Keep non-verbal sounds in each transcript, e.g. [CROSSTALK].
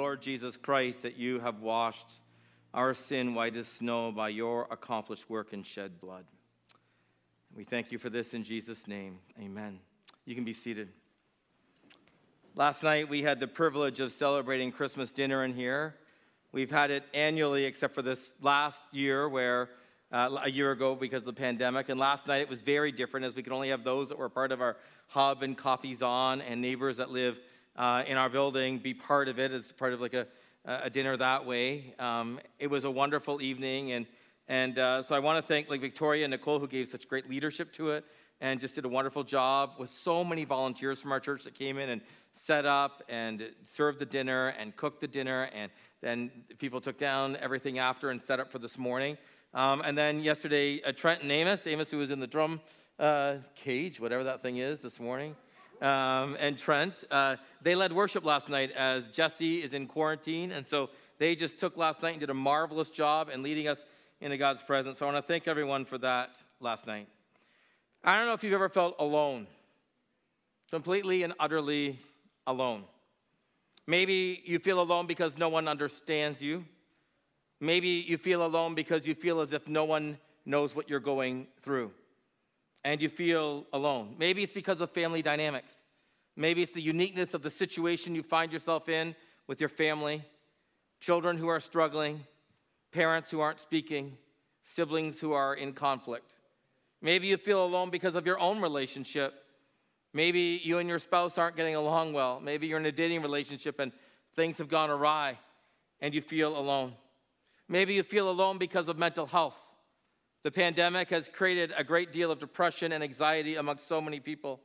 Lord Jesus Christ, that you have washed our sin white as snow by your accomplished work and shed blood. We thank you for this in Jesus' name. Amen. You can be seated. Last night we had the privilege of celebrating Christmas dinner in here. We've had it annually, except for this last year, where uh, a year ago because of the pandemic. And last night it was very different, as we could only have those that were part of our hub and Coffee's On, and neighbors that live uh, in our building be part of it as part of like a, a dinner that way. Um, it was a wonderful evening, and and uh, so I want to thank like Victoria and Nicole who gave such great leadership to it and just did a wonderful job with so many volunteers from our church that came in and set up and served the dinner and cooked the dinner and then people took down everything after and set up for this morning. Um, and then yesterday, uh, Trent and Amos, Amos who was in the drum uh, cage, whatever that thing is this morning, um, and Trent, uh, they led worship last night as Jesse is in quarantine. And so they just took last night and did a marvelous job in leading us into God's presence. So I want to thank everyone for that last night. I don't know if you've ever felt alone, completely and utterly alone. Maybe you feel alone because no one understands you. Maybe you feel alone because you feel as if no one knows what you're going through and you feel alone. Maybe it's because of family dynamics. Maybe it's the uniqueness of the situation you find yourself in with your family, children who are struggling, parents who aren't speaking, siblings who are in conflict. Maybe you feel alone because of your own relationship. Maybe you and your spouse aren't getting along well. Maybe you're in a dating relationship and things have gone awry and you feel alone. Maybe you feel alone because of mental health. The pandemic has created a great deal of depression and anxiety amongst so many people.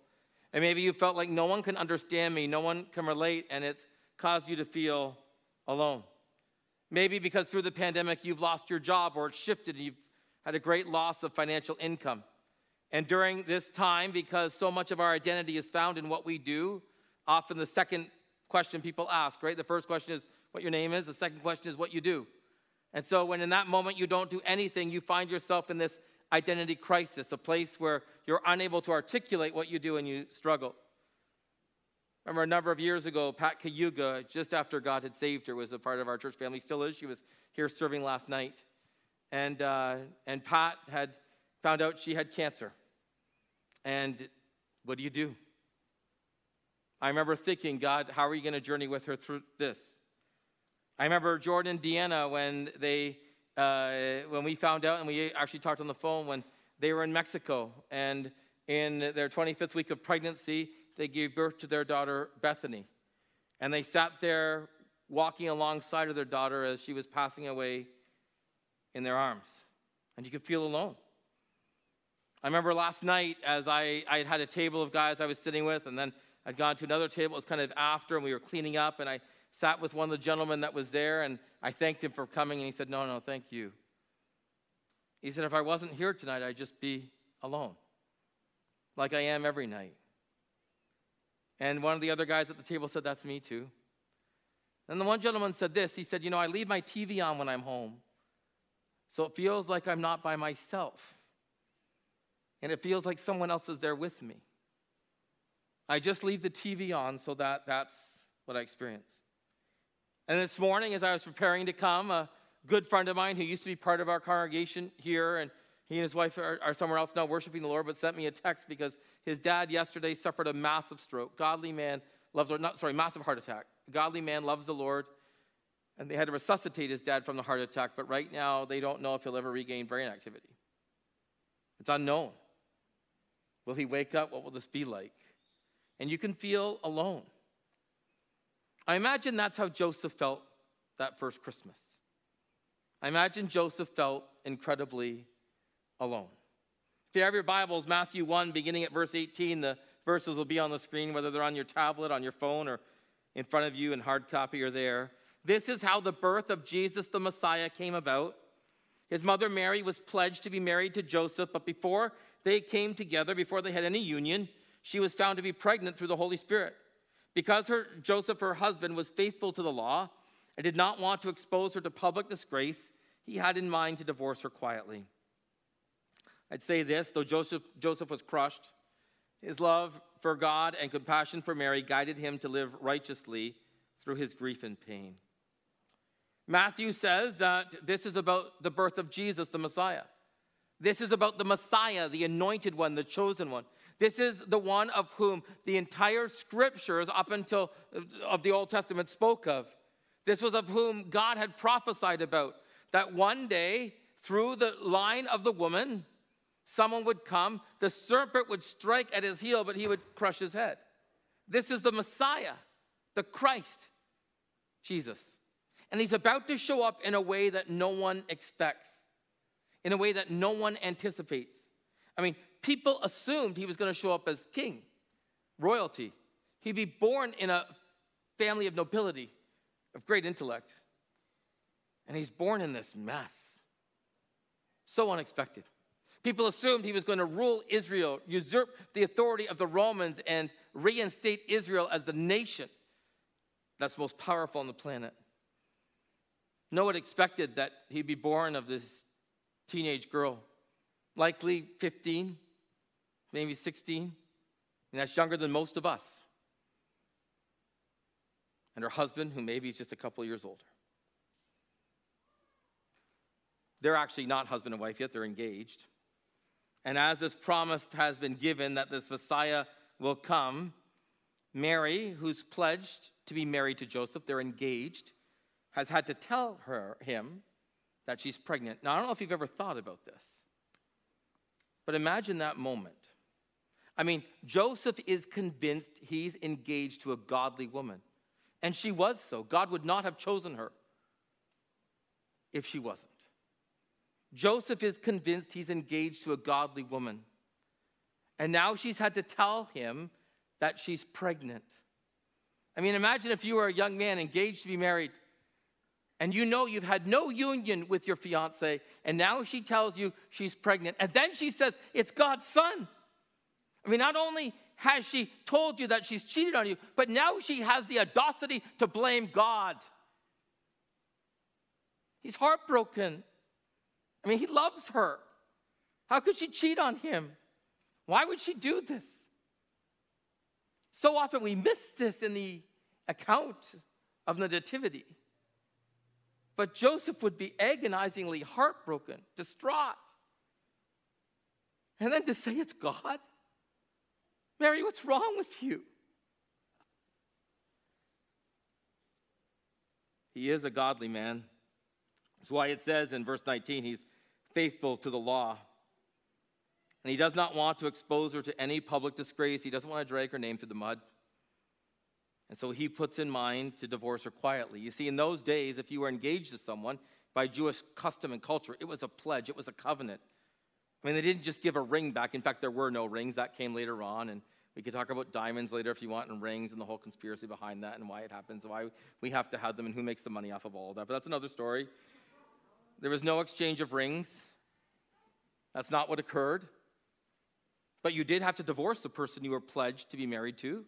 And maybe you felt like no one can understand me, no one can relate, and it's caused you to feel alone. Maybe because through the pandemic you've lost your job or it's shifted and you've had a great loss of financial income. And during this time, because so much of our identity is found in what we do, often the second question people ask, right? The first question is what your name is, the second question is what you do. And so, when in that moment you don't do anything, you find yourself in this identity crisis, a place where you're unable to articulate what you do and you struggle. Remember a number of years ago, Pat Cayuga, just after God had saved her, was a part of our church family, still is. She was here serving last night. And, uh, and Pat had found out she had cancer. And what do you do? I remember thinking, God, how are you going to journey with her through this? I remember Jordan and Deanna when they uh, when we found out, and we actually talked on the phone when they were in Mexico, and in their 25th week of pregnancy, they gave birth to their daughter Bethany, and they sat there walking alongside of their daughter as she was passing away in their arms, and you could feel alone. I remember last night as I, I had a table of guys I was sitting with, and then I'd gone to another table. It was kind of after, and we were cleaning up, and I sat with one of the gentlemen that was there, and I thanked him for coming, and he said, No, no, thank you. He said, If I wasn't here tonight, I'd just be alone, like I am every night. And one of the other guys at the table said, That's me too. And the one gentleman said this He said, You know, I leave my TV on when I'm home, so it feels like I'm not by myself. And it feels like someone else is there with me. I just leave the TV on so that that's what I experience. And this morning, as I was preparing to come, a good friend of mine who used to be part of our congregation here, and he and his wife are, are somewhere else now worshiping the Lord, but sent me a text because his dad yesterday suffered a massive stroke. Godly man loves, or not, sorry, massive heart attack. Godly man loves the Lord, and they had to resuscitate his dad from the heart attack, but right now they don't know if he'll ever regain brain activity. It's unknown. Will he wake up? What will this be like? And you can feel alone. I imagine that's how Joseph felt that first Christmas. I imagine Joseph felt incredibly alone. If you have your Bibles, Matthew 1, beginning at verse 18, the verses will be on the screen, whether they're on your tablet, on your phone, or in front of you in hard copy or there. This is how the birth of Jesus the Messiah came about. His mother Mary was pledged to be married to Joseph, but before they came together, before they had any union, she was found to be pregnant through the Holy Spirit. Because her, Joseph, her husband, was faithful to the law and did not want to expose her to public disgrace, he had in mind to divorce her quietly. I'd say this though Joseph, Joseph was crushed, his love for God and compassion for Mary guided him to live righteously through his grief and pain. Matthew says that this is about the birth of Jesus, the Messiah. This is about the Messiah, the anointed one, the chosen one. This is the one of whom the entire scriptures up until uh, of the Old Testament spoke of. This was of whom God had prophesied about that one day through the line of the woman someone would come, the serpent would strike at his heel but he would crush his head. This is the Messiah, the Christ, Jesus. And he's about to show up in a way that no one expects, in a way that no one anticipates. I mean, people assumed he was going to show up as king, royalty. He'd be born in a family of nobility, of great intellect. And he's born in this mess. So unexpected. People assumed he was going to rule Israel, usurp the authority of the Romans, and reinstate Israel as the nation that's most powerful on the planet. No one expected that he'd be born of this teenage girl, likely 15, maybe 16, and that's younger than most of us. And her husband, who maybe is just a couple years older. They're actually not husband and wife yet, they're engaged. And as this promise has been given that this Messiah will come, Mary, who's pledged to be married to Joseph, they're engaged, has had to tell her him that she's pregnant. Now, I don't know if you've ever thought about this, but imagine that moment. I mean, Joseph is convinced he's engaged to a godly woman, and she was so. God would not have chosen her if she wasn't. Joseph is convinced he's engaged to a godly woman. And now she's had to tell him that she's pregnant. I mean, imagine if you were a young man engaged to be married and you know you've had no union with your fiance, and now she tells you she's pregnant, and then she says it's God's son. I mean, not only has she told you that she's cheated on you, but now she has the audacity to blame God. He's heartbroken. I mean, he loves her. How could she cheat on him? Why would she do this? So often we miss this in the account of the Nativity. But Joseph would be agonizingly heartbroken, distraught. And then to say it's God? Mary, what's wrong with you? He is a godly man. That's why it says in verse 19, he's faithful to the law. And he does not want to expose her to any public disgrace. He doesn't want to drag her name through the mud. And so he puts in mind to divorce her quietly. You see, in those days, if you were engaged to someone by Jewish custom and culture, it was a pledge, it was a covenant. I mean, they didn't just give a ring back. In fact, there were no rings. That came later on. And we could talk about diamonds later if you want, and rings, and the whole conspiracy behind that, and why it happens, why we have to have them, and who makes the money off of all of that. But that's another story. There was no exchange of rings. That's not what occurred. But you did have to divorce the person you were pledged to be married to.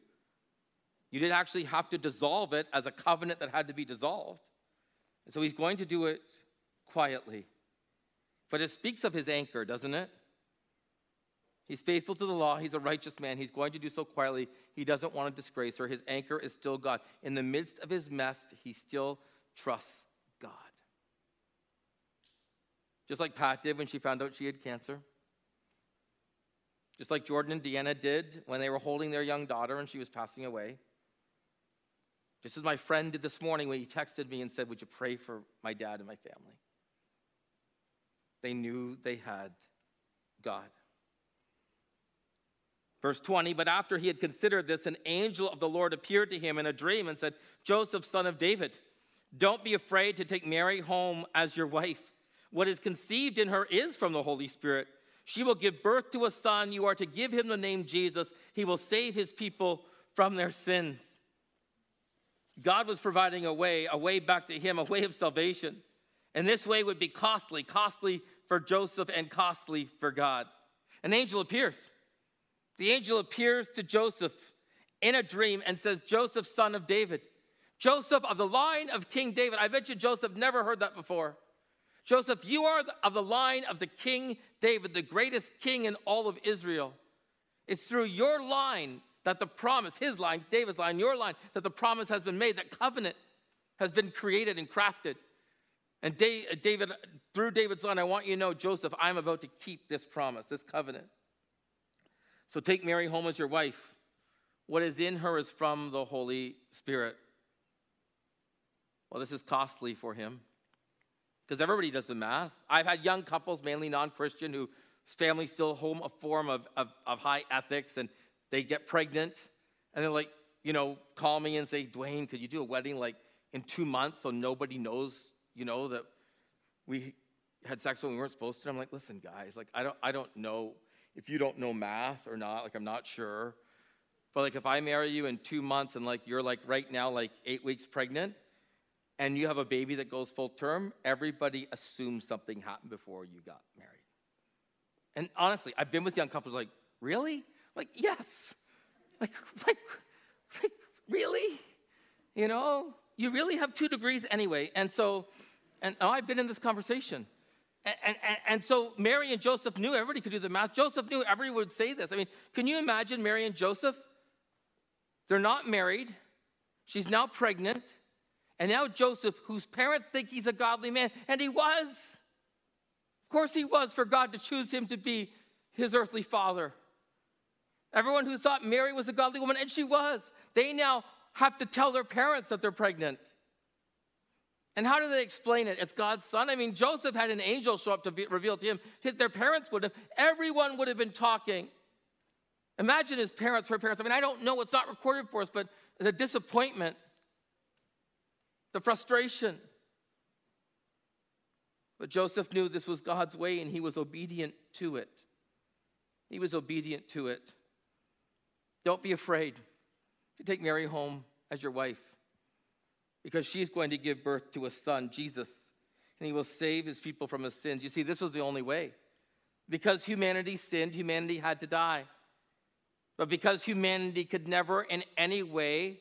You did actually have to dissolve it as a covenant that had to be dissolved. And so he's going to do it quietly. But it speaks of his anchor, doesn't it? He's faithful to the law. He's a righteous man. He's going to do so quietly. He doesn't want to disgrace her. His anchor is still God. In the midst of his mess, he still trusts God. Just like Pat did when she found out she had cancer. Just like Jordan and Deanna did when they were holding their young daughter and she was passing away. Just as my friend did this morning when he texted me and said, Would you pray for my dad and my family? They knew they had God. Verse 20, but after he had considered this, an angel of the Lord appeared to him in a dream and said, Joseph, son of David, don't be afraid to take Mary home as your wife. What is conceived in her is from the Holy Spirit. She will give birth to a son. You are to give him the name Jesus. He will save his people from their sins. God was providing a way, a way back to him, a way of salvation. And this way would be costly, costly for Joseph and costly for God. An angel appears. The angel appears to Joseph in a dream and says, Joseph, son of David. Joseph of the line of King David. I bet you Joseph never heard that before. Joseph, you are of the line of the King David, the greatest king in all of Israel. It's through your line that the promise, his line, David's line, your line, that the promise has been made, that covenant has been created and crafted. And uh, David, through David's line, I want you to know, Joseph, I'm about to keep this promise, this covenant. So take Mary home as your wife. What is in her is from the Holy Spirit. Well, this is costly for him because everybody does the math. I've had young couples, mainly non Christian, whose family still home a form of, of, of high ethics and they get pregnant and they're like, you know, call me and say, Dwayne, could you do a wedding like in two months so nobody knows, you know, that we had sex when we weren't supposed to? I'm like, listen, guys, like I don't I don't know if you don't know math or not, like I'm not sure. But like if I marry you in two months and like you're like right now like eight weeks pregnant, and you have a baby that goes full term, everybody assumes something happened before you got married. And honestly, I've been with young couples like, really? Like, yes. Like, [LAUGHS] like, like, really? You know, you really have two degrees anyway. And so, and oh, I've been in this conversation. And, and, and, so Mary and Joseph knew, everybody could do the math. Joseph knew everybody would say this. I mean, can you imagine Mary and Joseph? They're not married. She's now pregnant. And now Joseph, whose parents think he's a godly man, and he was. Of course, he was for God to choose him to be his earthly father. Everyone who thought Mary was a godly woman, and she was, they now have to tell their parents that they're pregnant. And how do they explain it? It's God's son. I mean, Joseph had an angel show up to be, reveal to him. Their parents would have, everyone would have been talking. Imagine his parents, her parents. I mean, I don't know, it's not recorded for us, but the disappointment the frustration. But Joseph knew this was God's way and he was obedient to it. He was obedient to it. Don't be afraid to take Mary home as your wife because she's going to give birth to a son, Jesus, and he will save his people from his sins. You see, this was the only way. Because humanity sinned, humanity had to die. But because humanity could never in any way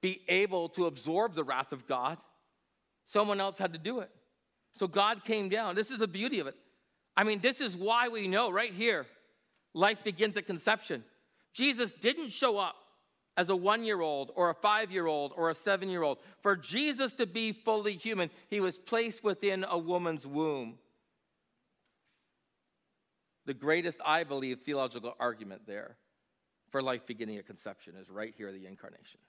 be able to absorb the wrath of God, someone else had to do it. So God came down. This is the beauty of it. I mean, this is why we know right here life begins at conception. Jesus didn't show up as a one year old or a five year old or a seven year old. For Jesus to be fully human, he was placed within a woman's womb. The greatest, I believe, theological argument there for life beginning at conception is right here, the incarnation.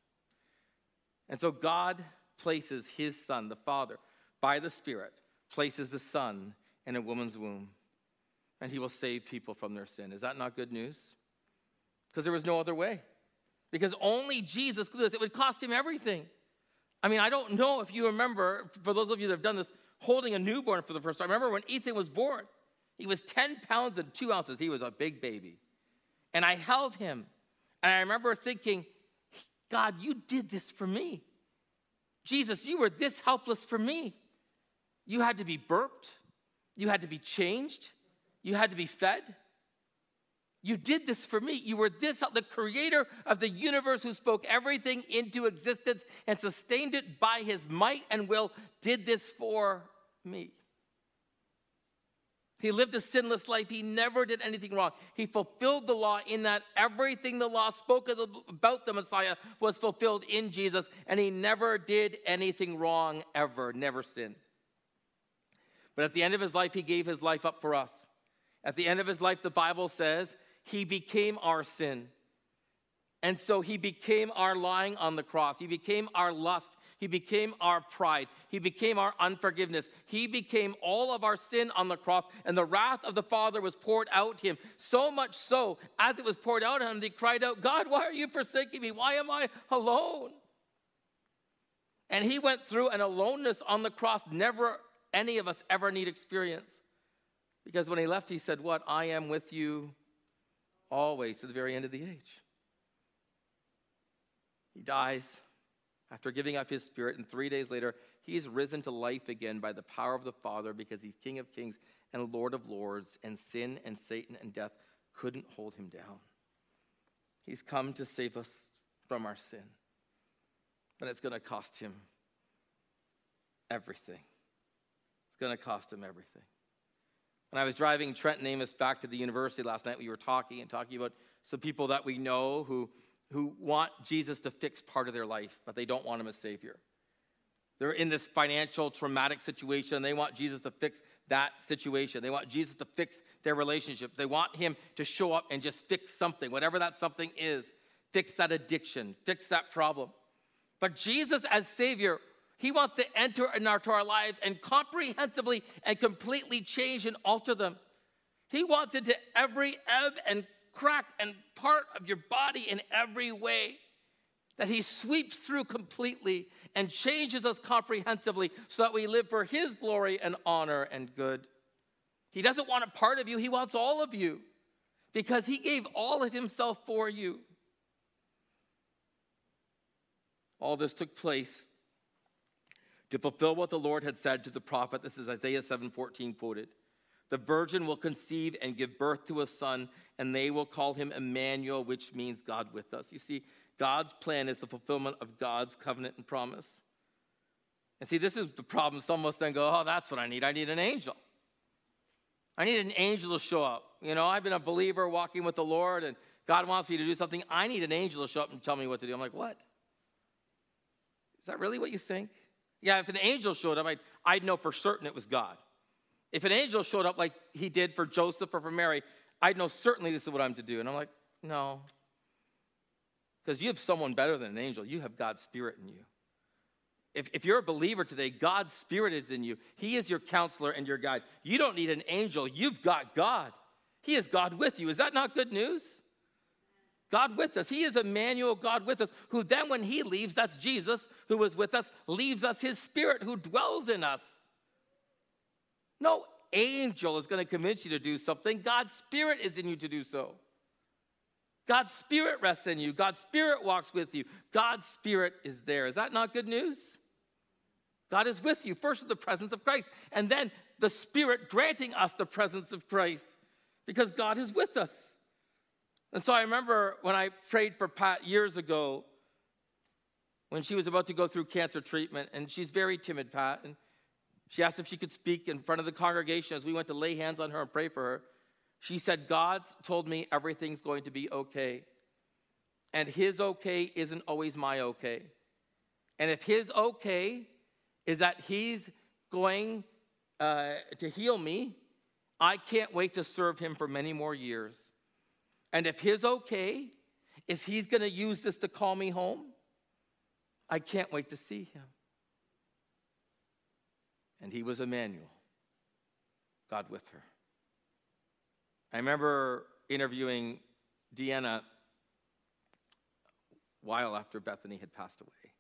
And so God places his son, the Father, by the Spirit, places the Son in a woman's womb, and he will save people from their sin. Is that not good news? Because there was no other way. Because only Jesus could do this. It would cost him everything. I mean, I don't know if you remember, for those of you that have done this, holding a newborn for the first time. I remember when Ethan was born, he was 10 pounds and two ounces. He was a big baby. And I held him. And I remember thinking, God, you did this for me. Jesus, you were this helpless for me. You had to be burped, you had to be changed, you had to be fed. You did this for me. You were this, the creator of the universe who spoke everything into existence and sustained it by his might and will, did this for me. He lived a sinless life. He never did anything wrong. He fulfilled the law in that everything the law spoke about the Messiah was fulfilled in Jesus, and he never did anything wrong ever, never sinned. But at the end of his life, he gave his life up for us. At the end of his life, the Bible says he became our sin. And so he became our lying on the cross. He became our lust. He became our pride. He became our unforgiveness. He became all of our sin on the cross, and the wrath of the Father was poured out him. So much so, as it was poured out on him, he cried out, God, why are you forsaking me? Why am I alone? And he went through an aloneness on the cross never any of us ever need experience. Because when he left, he said, What? I am with you always to the very end of the age. He dies after giving up his spirit, and three days later, he is risen to life again by the power of the Father because he's King of kings and Lord of lords, and sin and Satan and death couldn't hold him down. He's come to save us from our sin, but it's going to cost him everything. It's going to cost him everything. When I was driving Trent and Amos back to the university last night, we were talking and talking about some people that we know who who want Jesus to fix part of their life, but they don't want him as Savior. They're in this financial traumatic situation. They want Jesus to fix that situation. They want Jesus to fix their relationships. They want him to show up and just fix something, whatever that something is. Fix that addiction, fix that problem. But Jesus, as Savior, he wants to enter into our lives and comprehensively and completely change and alter them. He wants into every ebb and crack and part of your body in every way that He sweeps through completely and changes us comprehensively so that we live for His glory and honor and good. He doesn't want a part of you, He wants all of you because He gave all of Himself for you. All this took place to fulfill what the Lord had said to the prophet. This is Isaiah 7:14 quoted. The virgin will conceive and give birth to a son, and they will call him Emmanuel, which means God with us. You see, God's plan is the fulfillment of God's covenant and promise. And see, this is the problem. Some of us then go, Oh, that's what I need. I need an angel. I need an angel to show up. You know, I've been a believer walking with the Lord, and God wants me to do something. I need an angel to show up and tell me what to do. I'm like, What? Is that really what you think? Yeah, if an angel showed up, I'd, I'd know for certain it was God. If an angel showed up like he did for Joseph or for Mary, I'd know certainly this is what I'm to do. And I'm like, no. Because you have someone better than an angel. You have God's Spirit in you. If, if you're a believer today, God's Spirit is in you. He is your counselor and your guide. You don't need an angel, you've got God. He is God with you. Is that not good news? God with us. He is Emmanuel, God with us, who then, when He leaves, that's Jesus who was with us, leaves us His Spirit who dwells in us. No angel is going to convince you to do something. God's Spirit is in you to do so. God's Spirit rests in you. God's Spirit walks with you. God's Spirit is there. Is that not good news? God is with you, first in the presence of Christ, and then the Spirit granting us the presence of Christ because God is with us. And so I remember when I prayed for Pat years ago when she was about to go through cancer treatment, and she's very timid, Pat, and she asked if she could speak in front of the congregation as we went to lay hands on her and pray for her. She said, God's told me everything's going to be okay. And his okay isn't always my okay. And if his okay is that he's going uh, to heal me, I can't wait to serve him for many more years. And if his okay is he's going to use this to call me home, I can't wait to see him and he was Emmanuel, God with her. I remember interviewing Deanna while after Bethany had passed away.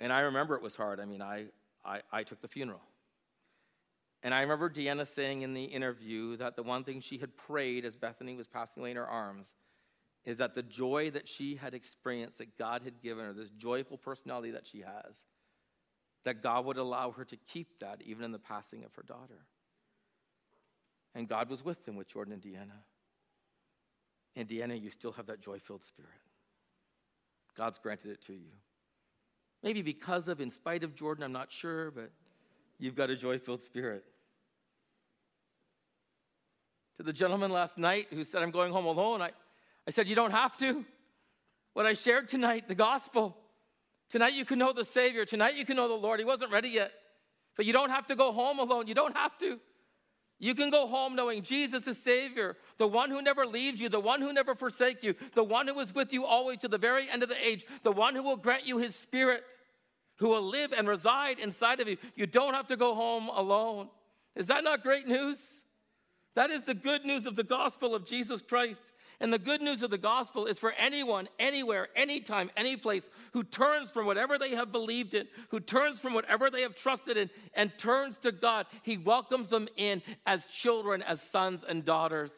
And I remember it was hard. I mean, I, I, I took the funeral. And I remember Deanna saying in the interview that the one thing she had prayed as Bethany was passing away in her arms is that the joy that she had experienced, that God had given her, this joyful personality that she has, that God would allow her to keep that even in the passing of her daughter. And God was with them with Jordan and Deanna. And Deanna, you still have that joy filled spirit. God's granted it to you. Maybe because of, in spite of Jordan, I'm not sure, but you've got a joy filled spirit. To the gentleman last night who said, I'm going home alone, I, I said, You don't have to. What I shared tonight, the gospel, Tonight you can know the Savior. Tonight you can know the Lord. He wasn't ready yet. But you don't have to go home alone. You don't have to. You can go home knowing Jesus is Savior, the one who never leaves you, the one who never forsakes you, the one who is with you always to the very end of the age, the one who will grant you his spirit, who will live and reside inside of you. You don't have to go home alone. Is that not great news? That is the good news of the gospel of Jesus Christ. And the good news of the gospel is for anyone, anywhere, anytime, any place who turns from whatever they have believed in, who turns from whatever they have trusted in, and turns to God. He welcomes them in as children, as sons and daughters.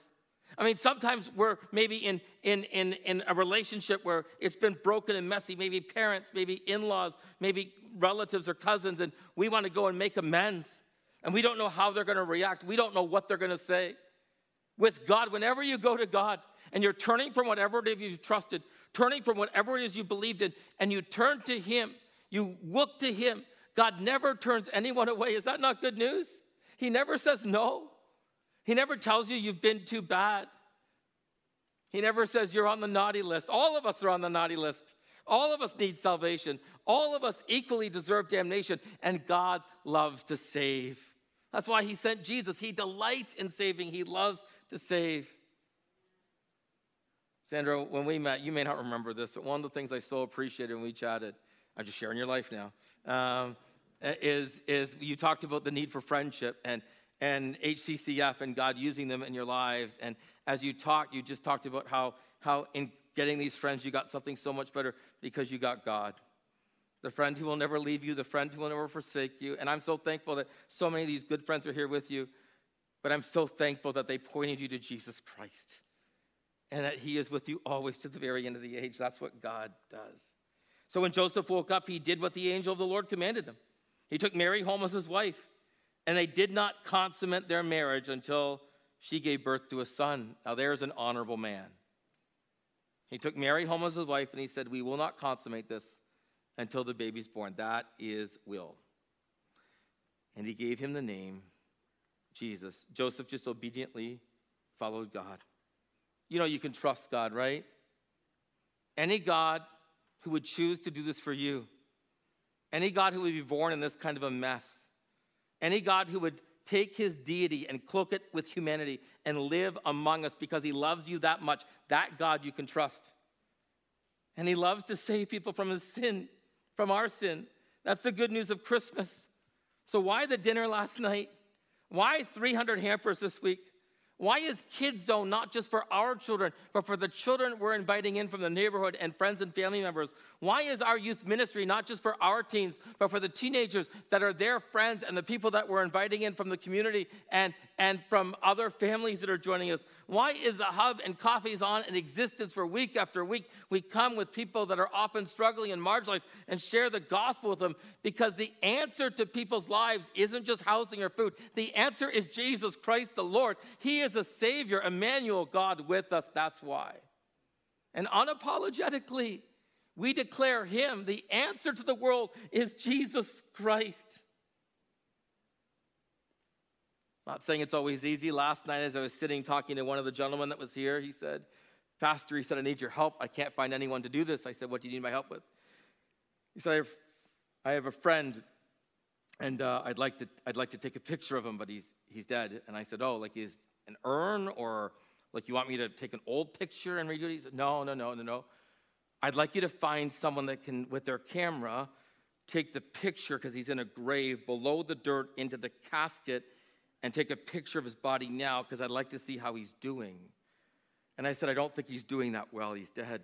I mean, sometimes we're maybe in, in, in, in a relationship where it's been broken and messy, maybe parents, maybe in laws, maybe relatives or cousins, and we want to go and make amends. And we don't know how they're going to react, we don't know what they're going to say. With God, whenever you go to God, and you're turning from whatever it is you've trusted, turning from whatever it is you believed in, and you turn to Him, you look to Him. God never turns anyone away. Is that not good news? He never says no. He never tells you you've been too bad. He never says you're on the naughty list. All of us are on the naughty list. All of us need salvation. All of us equally deserve damnation, and God loves to save. That's why He sent Jesus. He delights in saving, He loves to save. Sandra, when we met, you may not remember this, but one of the things I so appreciated when we chatted, I'm just sharing your life now, um, is, is you talked about the need for friendship and, and HCCF and God using them in your lives. And as you talked, you just talked about how, how in getting these friends, you got something so much better because you got God. The friend who will never leave you, the friend who will never forsake you. And I'm so thankful that so many of these good friends are here with you. But I'm so thankful that they pointed you to Jesus Christ and that he is with you always to the very end of the age. That's what God does. So when Joseph woke up, he did what the angel of the Lord commanded him. He took Mary home as his wife, and they did not consummate their marriage until she gave birth to a son. Now there's an honorable man. He took Mary home as his wife, and he said, We will not consummate this until the baby's born. That is will. And he gave him the name Jesus. Joseph just obediently followed God you know you can trust God, right? Any God who would choose to do this for you, any God who would be born in this kind of a mess, any God who would take his deity and cloak it with humanity and live among us because he loves you that much, that God you can trust. And he loves to save people from his sin, from our sin. That's the good news of Christmas. So, why the dinner last night? Why 300 hampers this week? Why is Kids Zone not just for our children, but for the children we're inviting in from the neighborhood and friends and family members? Why is our youth ministry not just for our teens, but for the teenagers that are their friends and the people that we're inviting in from the community and, and from other families that are joining us? Why is the hub and Coffee's On in existence for week after week? We come with people that are often struggling and marginalized and share the gospel with them because the answer to people's lives isn't just housing or food. The answer is Jesus Christ the Lord. He is a Savior, Emmanuel, God with us. That's why. And unapologetically, we declare Him. The answer to the world is Jesus Christ. Not saying it's always easy. Last night, as I was sitting talking to one of the gentlemen that was here, he said, Pastor, he said, I need your help. I can't find anyone to do this. I said, What do you need my help with? He said, I have, I have a friend, and uh, I'd, like to, I'd like to take a picture of him, but he's, he's dead. And I said, Oh, like he's an urn, or like you want me to take an old picture and redo it? He said, No, no, no, no, no. I'd like you to find someone that can, with their camera, take the picture because he's in a grave below the dirt into the casket and take a picture of his body now because I'd like to see how he's doing. And I said, I don't think he's doing that well. He's dead.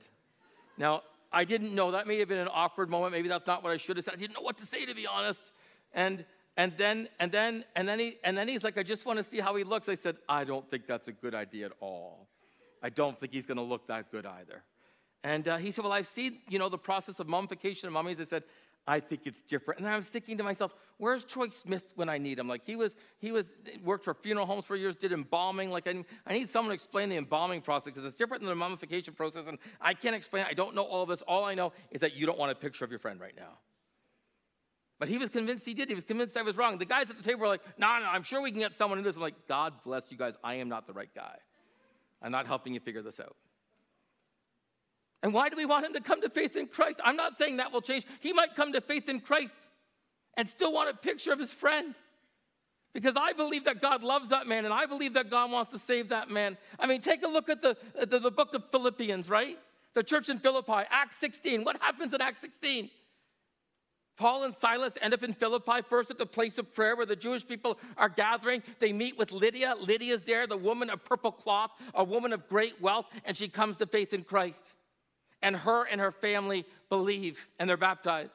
Now, I didn't know. That may have been an awkward moment. Maybe that's not what I should have said. I didn't know what to say, to be honest. And and then and then and then he and then he's like, I just want to see how he looks. I said, I don't think that's a good idea at all. I don't think he's going to look that good either. And uh, he said, Well, I've seen, you know, the process of mummification of mummies. I said, I think it's different. And I was thinking to myself, where's Troy Smith when I need him? Like he was, he was worked for funeral homes for years, did embalming. Like I, I need someone to explain the embalming process because it's different than the mummification process. And I can't explain it. I don't know all of this. All I know is that you don't want a picture of your friend right now. But he was convinced he did. He was convinced I was wrong. The guys at the table were like, no, no, I'm sure we can get someone in this. I'm like, God bless you guys. I am not the right guy. I'm not helping you figure this out. And why do we want him to come to faith in Christ? I'm not saying that will change. He might come to faith in Christ and still want a picture of his friend. Because I believe that God loves that man and I believe that God wants to save that man. I mean, take a look at the, the, the book of Philippians, right? The church in Philippi, Acts 16. What happens in Acts 16? Paul and Silas end up in Philippi, first at the place of prayer where the Jewish people are gathering. They meet with Lydia. Lydia's there, the woman of purple cloth, a woman of great wealth, and she comes to faith in Christ and her and her family believe and they're baptized.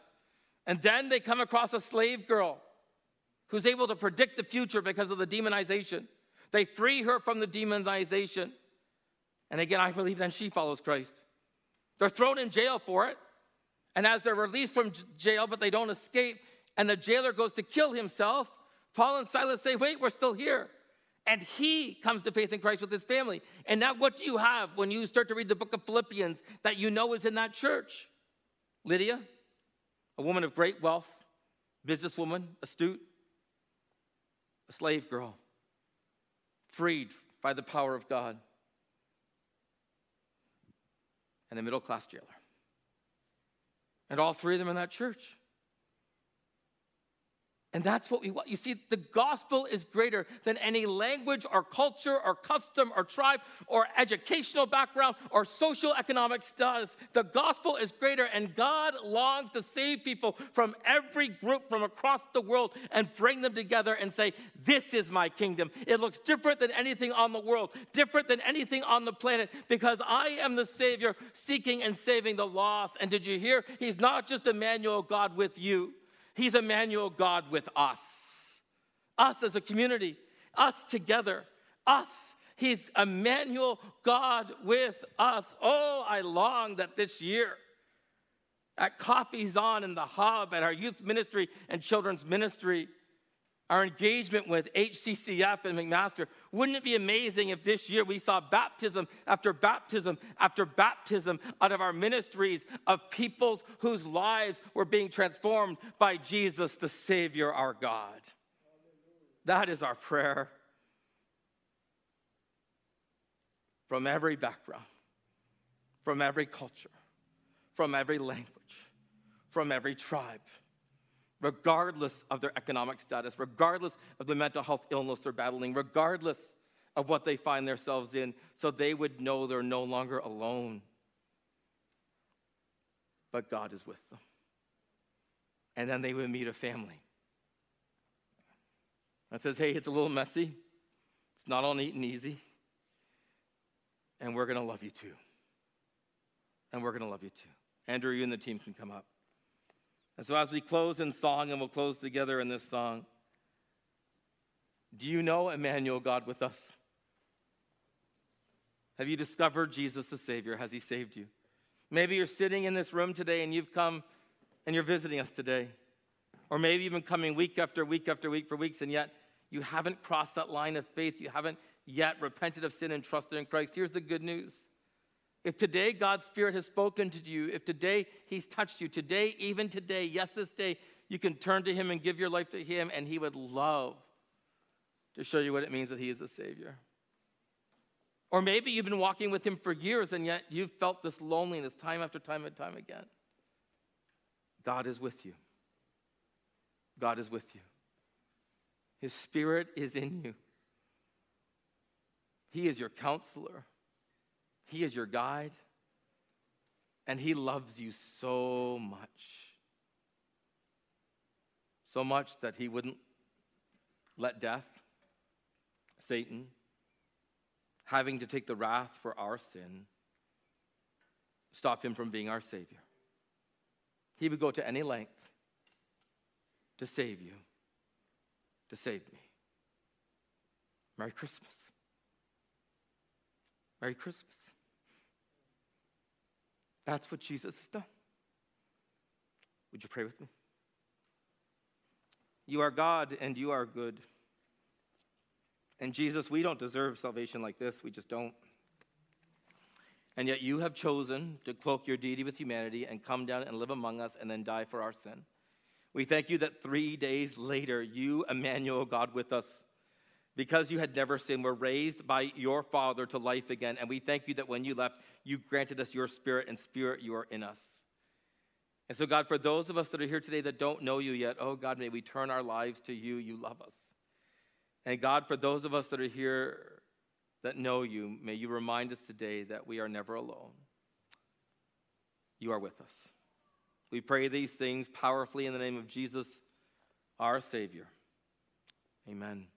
And then they come across a slave girl who's able to predict the future because of the demonization. They free her from the demonization. And again, I believe then she follows Christ. They're thrown in jail for it. And as they're released from jail, but they don't escape, and the jailer goes to kill himself, Paul and Silas say, Wait, we're still here. And he comes to faith in Christ with his family. And now, what do you have when you start to read the book of Philippians that you know is in that church? Lydia, a woman of great wealth, businesswoman, astute, a slave girl, freed by the power of God, and a middle class jailer. And all three of them in that church. And that's what we want. You see, the gospel is greater than any language or culture or custom or tribe or educational background or social economic status. The gospel is greater, and God longs to save people from every group from across the world and bring them together and say, This is my kingdom. It looks different than anything on the world, different than anything on the planet, because I am the Savior seeking and saving the lost. And did you hear? He's not just Emmanuel, God with you. He's Emmanuel, God with us. Us as a community, us together, us. He's Emmanuel, God with us. Oh, I long that this year, at Coffee's On in the Hub, at our youth ministry and children's ministry, our engagement with HCCF and McMaster. Wouldn't it be amazing if this year we saw baptism after baptism after baptism out of our ministries of peoples whose lives were being transformed by Jesus, the Savior, our God? That is our prayer. From every background, from every culture, from every language, from every tribe regardless of their economic status, regardless of the mental health illness they're battling, regardless of what they find themselves in, so they would know they're no longer alone. But God is with them. And then they would meet a family that says, hey, it's a little messy, it's not all neat and easy, and we're going to love you too. And we're going to love you too. Andrew, you and the team can come up. And so, as we close in song, and we'll close together in this song, do you know Emmanuel, God with us? Have you discovered Jesus the Savior? Has He saved you? Maybe you're sitting in this room today and you've come and you're visiting us today. Or maybe you've been coming week after week after week for weeks, and yet you haven't crossed that line of faith. You haven't yet repented of sin and trusted in Christ. Here's the good news if today God's Spirit has spoken to you, if today He's touched you, today, even today, yes, this day, you can turn to Him and give your life to Him, and He would love to show you what it means that He is a Savior. Or maybe you've been walking with Him for years, and yet you've felt this loneliness time after time and time again. God is with you. God is with you. His Spirit is in you. He is your counselor. He is your guide, and He loves you so much. So much that He wouldn't let death, Satan, having to take the wrath for our sin, stop Him from being our Savior. He would go to any length to save you, to save me. Merry Christmas. Merry Christmas. That's what Jesus has done. Would you pray with me? You are God and you are good. And Jesus, we don't deserve salvation like this. We just don't. And yet you have chosen to cloak your deity with humanity and come down and live among us and then die for our sin. We thank you that three days later, you, Emmanuel, God with us, because you had never sinned, were raised by your Father to life again. And we thank you that when you left, you granted us your spirit, and spirit, you are in us. And so, God, for those of us that are here today that don't know you yet, oh God, may we turn our lives to you. You love us. And God, for those of us that are here that know you, may you remind us today that we are never alone. You are with us. We pray these things powerfully in the name of Jesus, our Savior. Amen.